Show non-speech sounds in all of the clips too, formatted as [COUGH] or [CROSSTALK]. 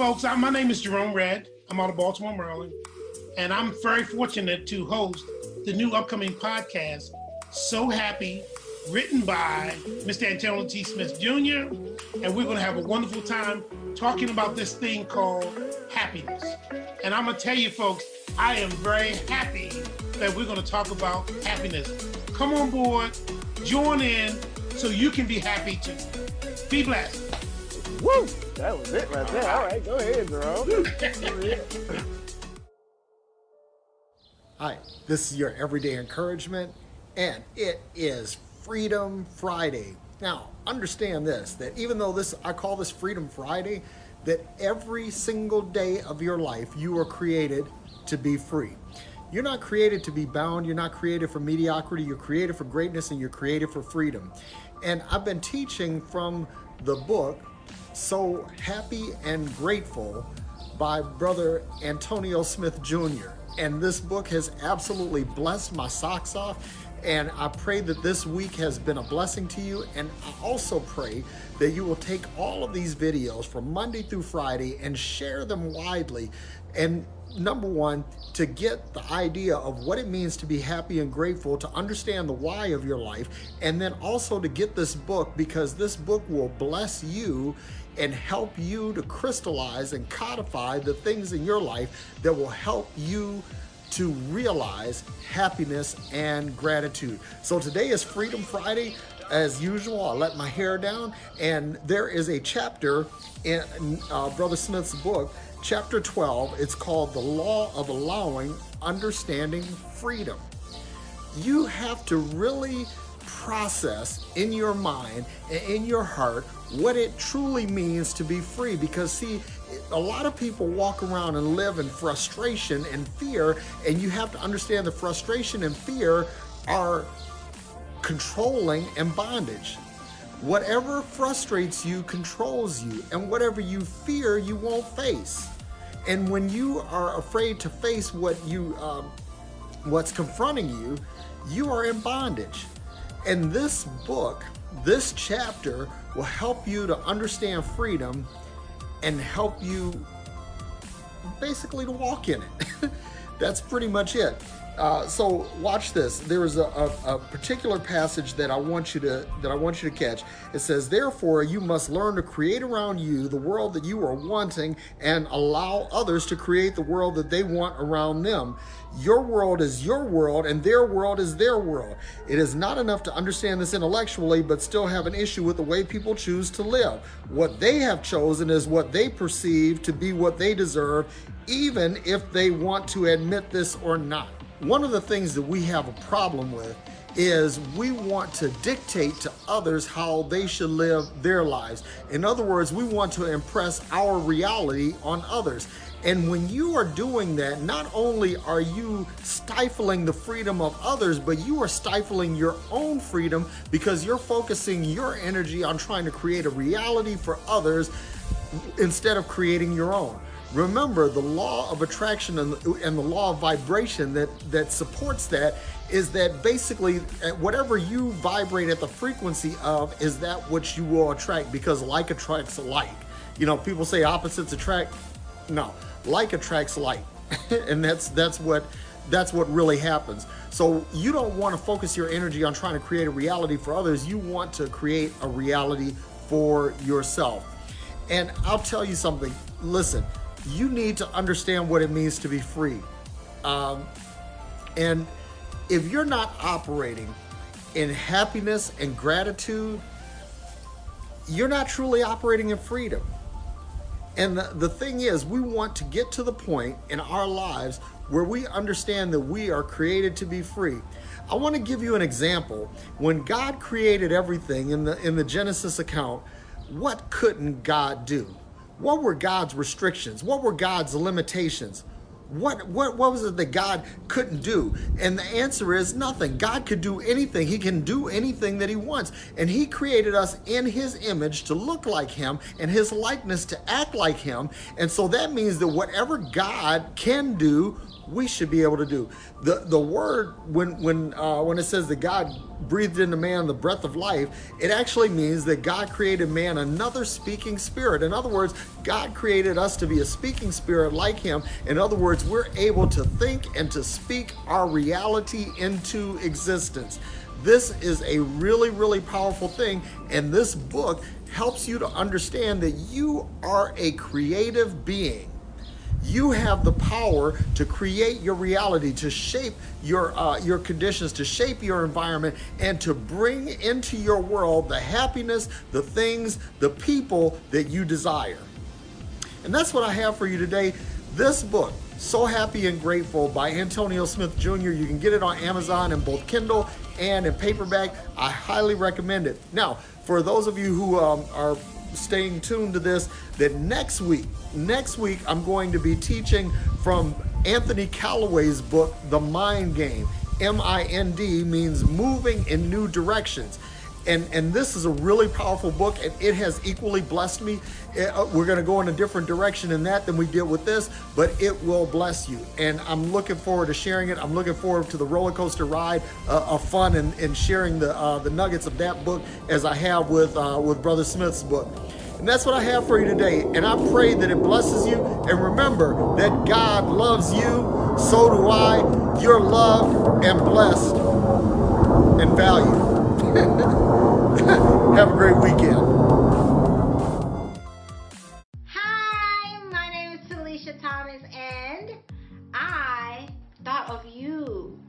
Folks, I, my name is Jerome Red. I'm out of Baltimore, Maryland, and I'm very fortunate to host the new upcoming podcast, So Happy, written by Mr. Antonio T. Smith Jr. And we're going to have a wonderful time talking about this thing called happiness. And I'm going to tell you, folks, I am very happy that we're going to talk about happiness. Come on board, join in, so you can be happy too. Be blessed. Woo! That was it right there. All right, go ahead, Jerome. Hi, this is your everyday encouragement, and it is Freedom Friday. Now, understand this that even though this I call this Freedom Friday, that every single day of your life you are created to be free. You're not created to be bound, you're not created for mediocrity, you're created for greatness and you're created for freedom. And I've been teaching from the book So Happy and Grateful by brother Antonio Smith Jr. And this book has absolutely blessed my socks off. And I pray that this week has been a blessing to you. And I also pray that you will take all of these videos from Monday through Friday and share them widely. And number one, to get the idea of what it means to be happy and grateful, to understand the why of your life, and then also to get this book because this book will bless you and help you to crystallize and codify the things in your life that will help you to realize happiness and gratitude. So today is Freedom Friday. As usual, I let my hair down, and there is a chapter in uh, Brother Smith's book, chapter 12. It's called The Law of Allowing Understanding Freedom. You have to really process in your mind and in your heart what it truly means to be free because see a lot of people walk around and live in frustration and fear and you have to understand the frustration and fear are controlling and bondage. Whatever frustrates you controls you and whatever you fear you won't face. And when you are afraid to face what you um, what's confronting you you are in bondage. And this book, this chapter, will help you to understand freedom and help you basically to walk in it. [LAUGHS] That's pretty much it. Uh, so watch this. There is a, a, a, particular passage that I want you to that I want you to catch. It says, "Therefore, you must learn to create around you the world that you are wanting, and allow others to create the world that they want around them. Your world is your world, and their world is their world. It is not enough to understand this intellectually, but still have an issue with the way people choose to live. What they have chosen is what they perceive to be what they deserve, even if they want to admit this or not." One of the things that we have a problem with is we want to dictate to others how they should live their lives. In other words, we want to impress our reality on others. And when you are doing that, not only are you stifling the freedom of others, but you are stifling your own freedom because you're focusing your energy on trying to create a reality for others instead of creating your own. Remember, the law of attraction and, and the law of vibration that, that supports that is that basically uh, whatever you vibrate at the frequency of is that which you will attract because like attracts like. You know, people say opposites attract. No, like attracts like. [LAUGHS] and that's that's what that's what really happens. So you don't want to focus your energy on trying to create a reality for others. You want to create a reality for yourself. And I'll tell you something. Listen, you need to understand what it means to be free. Um, and if you're not operating in happiness and gratitude, you're not truly operating in freedom. And the, the thing is, we want to get to the point in our lives where we understand that we are created to be free. I want to give you an example. When God created everything in the in the Genesis account, what couldn't God do? What were God's restrictions? What were God's limitations? What, what, what was it that God couldn't do? And the answer is nothing. God could do anything. He can do anything that He wants. And He created us in His image to look like Him and His likeness to act like Him. And so that means that whatever God can do, we should be able to do. The the word when when uh, when it says that God breathed into man the breath of life, it actually means that God created man another speaking spirit. In other words, God created us to be a speaking spirit like Him. In other words, we're able to think and to speak our reality into existence. This is a really, really powerful thing, and this book helps you to understand that you are a creative being. You have the power to create your reality, to shape your uh, your conditions, to shape your environment, and to bring into your world the happiness, the things, the people that you desire. And that's what I have for you today. This book, So Happy and Grateful by Antonio Smith Jr. You can get it on Amazon in both Kindle and in paperback. I highly recommend it. Now, for those of you who um, are staying tuned to this, that next week, next week, I'm going to be teaching from Anthony Callaway's book, The Mind Game. M I N D means moving in new directions and and this is a really powerful book and it has equally blessed me uh, we're going to go in a different direction in that than we did with this but it will bless you and i'm looking forward to sharing it i'm looking forward to the roller coaster ride uh, of fun and, and sharing the uh, the nuggets of that book as i have with uh, with brother smith's book and that's what I have for you today. And I pray that it blesses you. And remember that God loves you. So do I. You're loved and blessed and valued. [LAUGHS] Have a great weekend. Hi, my name is Talisha Thomas, and I thought of you.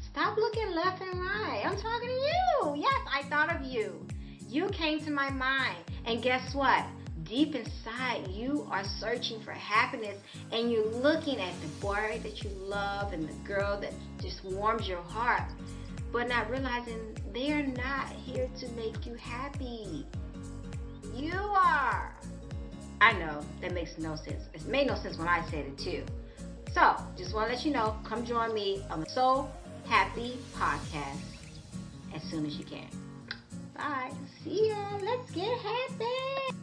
Stop looking left and right. I'm talking to you. Yes, I thought of you. You came to my mind, and guess what? Deep inside, you are searching for happiness and you're looking at the boy that you love and the girl that just warms your heart but not realizing they're not here to make you happy. You are. I know that makes no sense. It made no sense when I said it too. So, just want to let you know, come join me on the So Happy podcast as soon as you can. Bye. See ya. Let's get happy.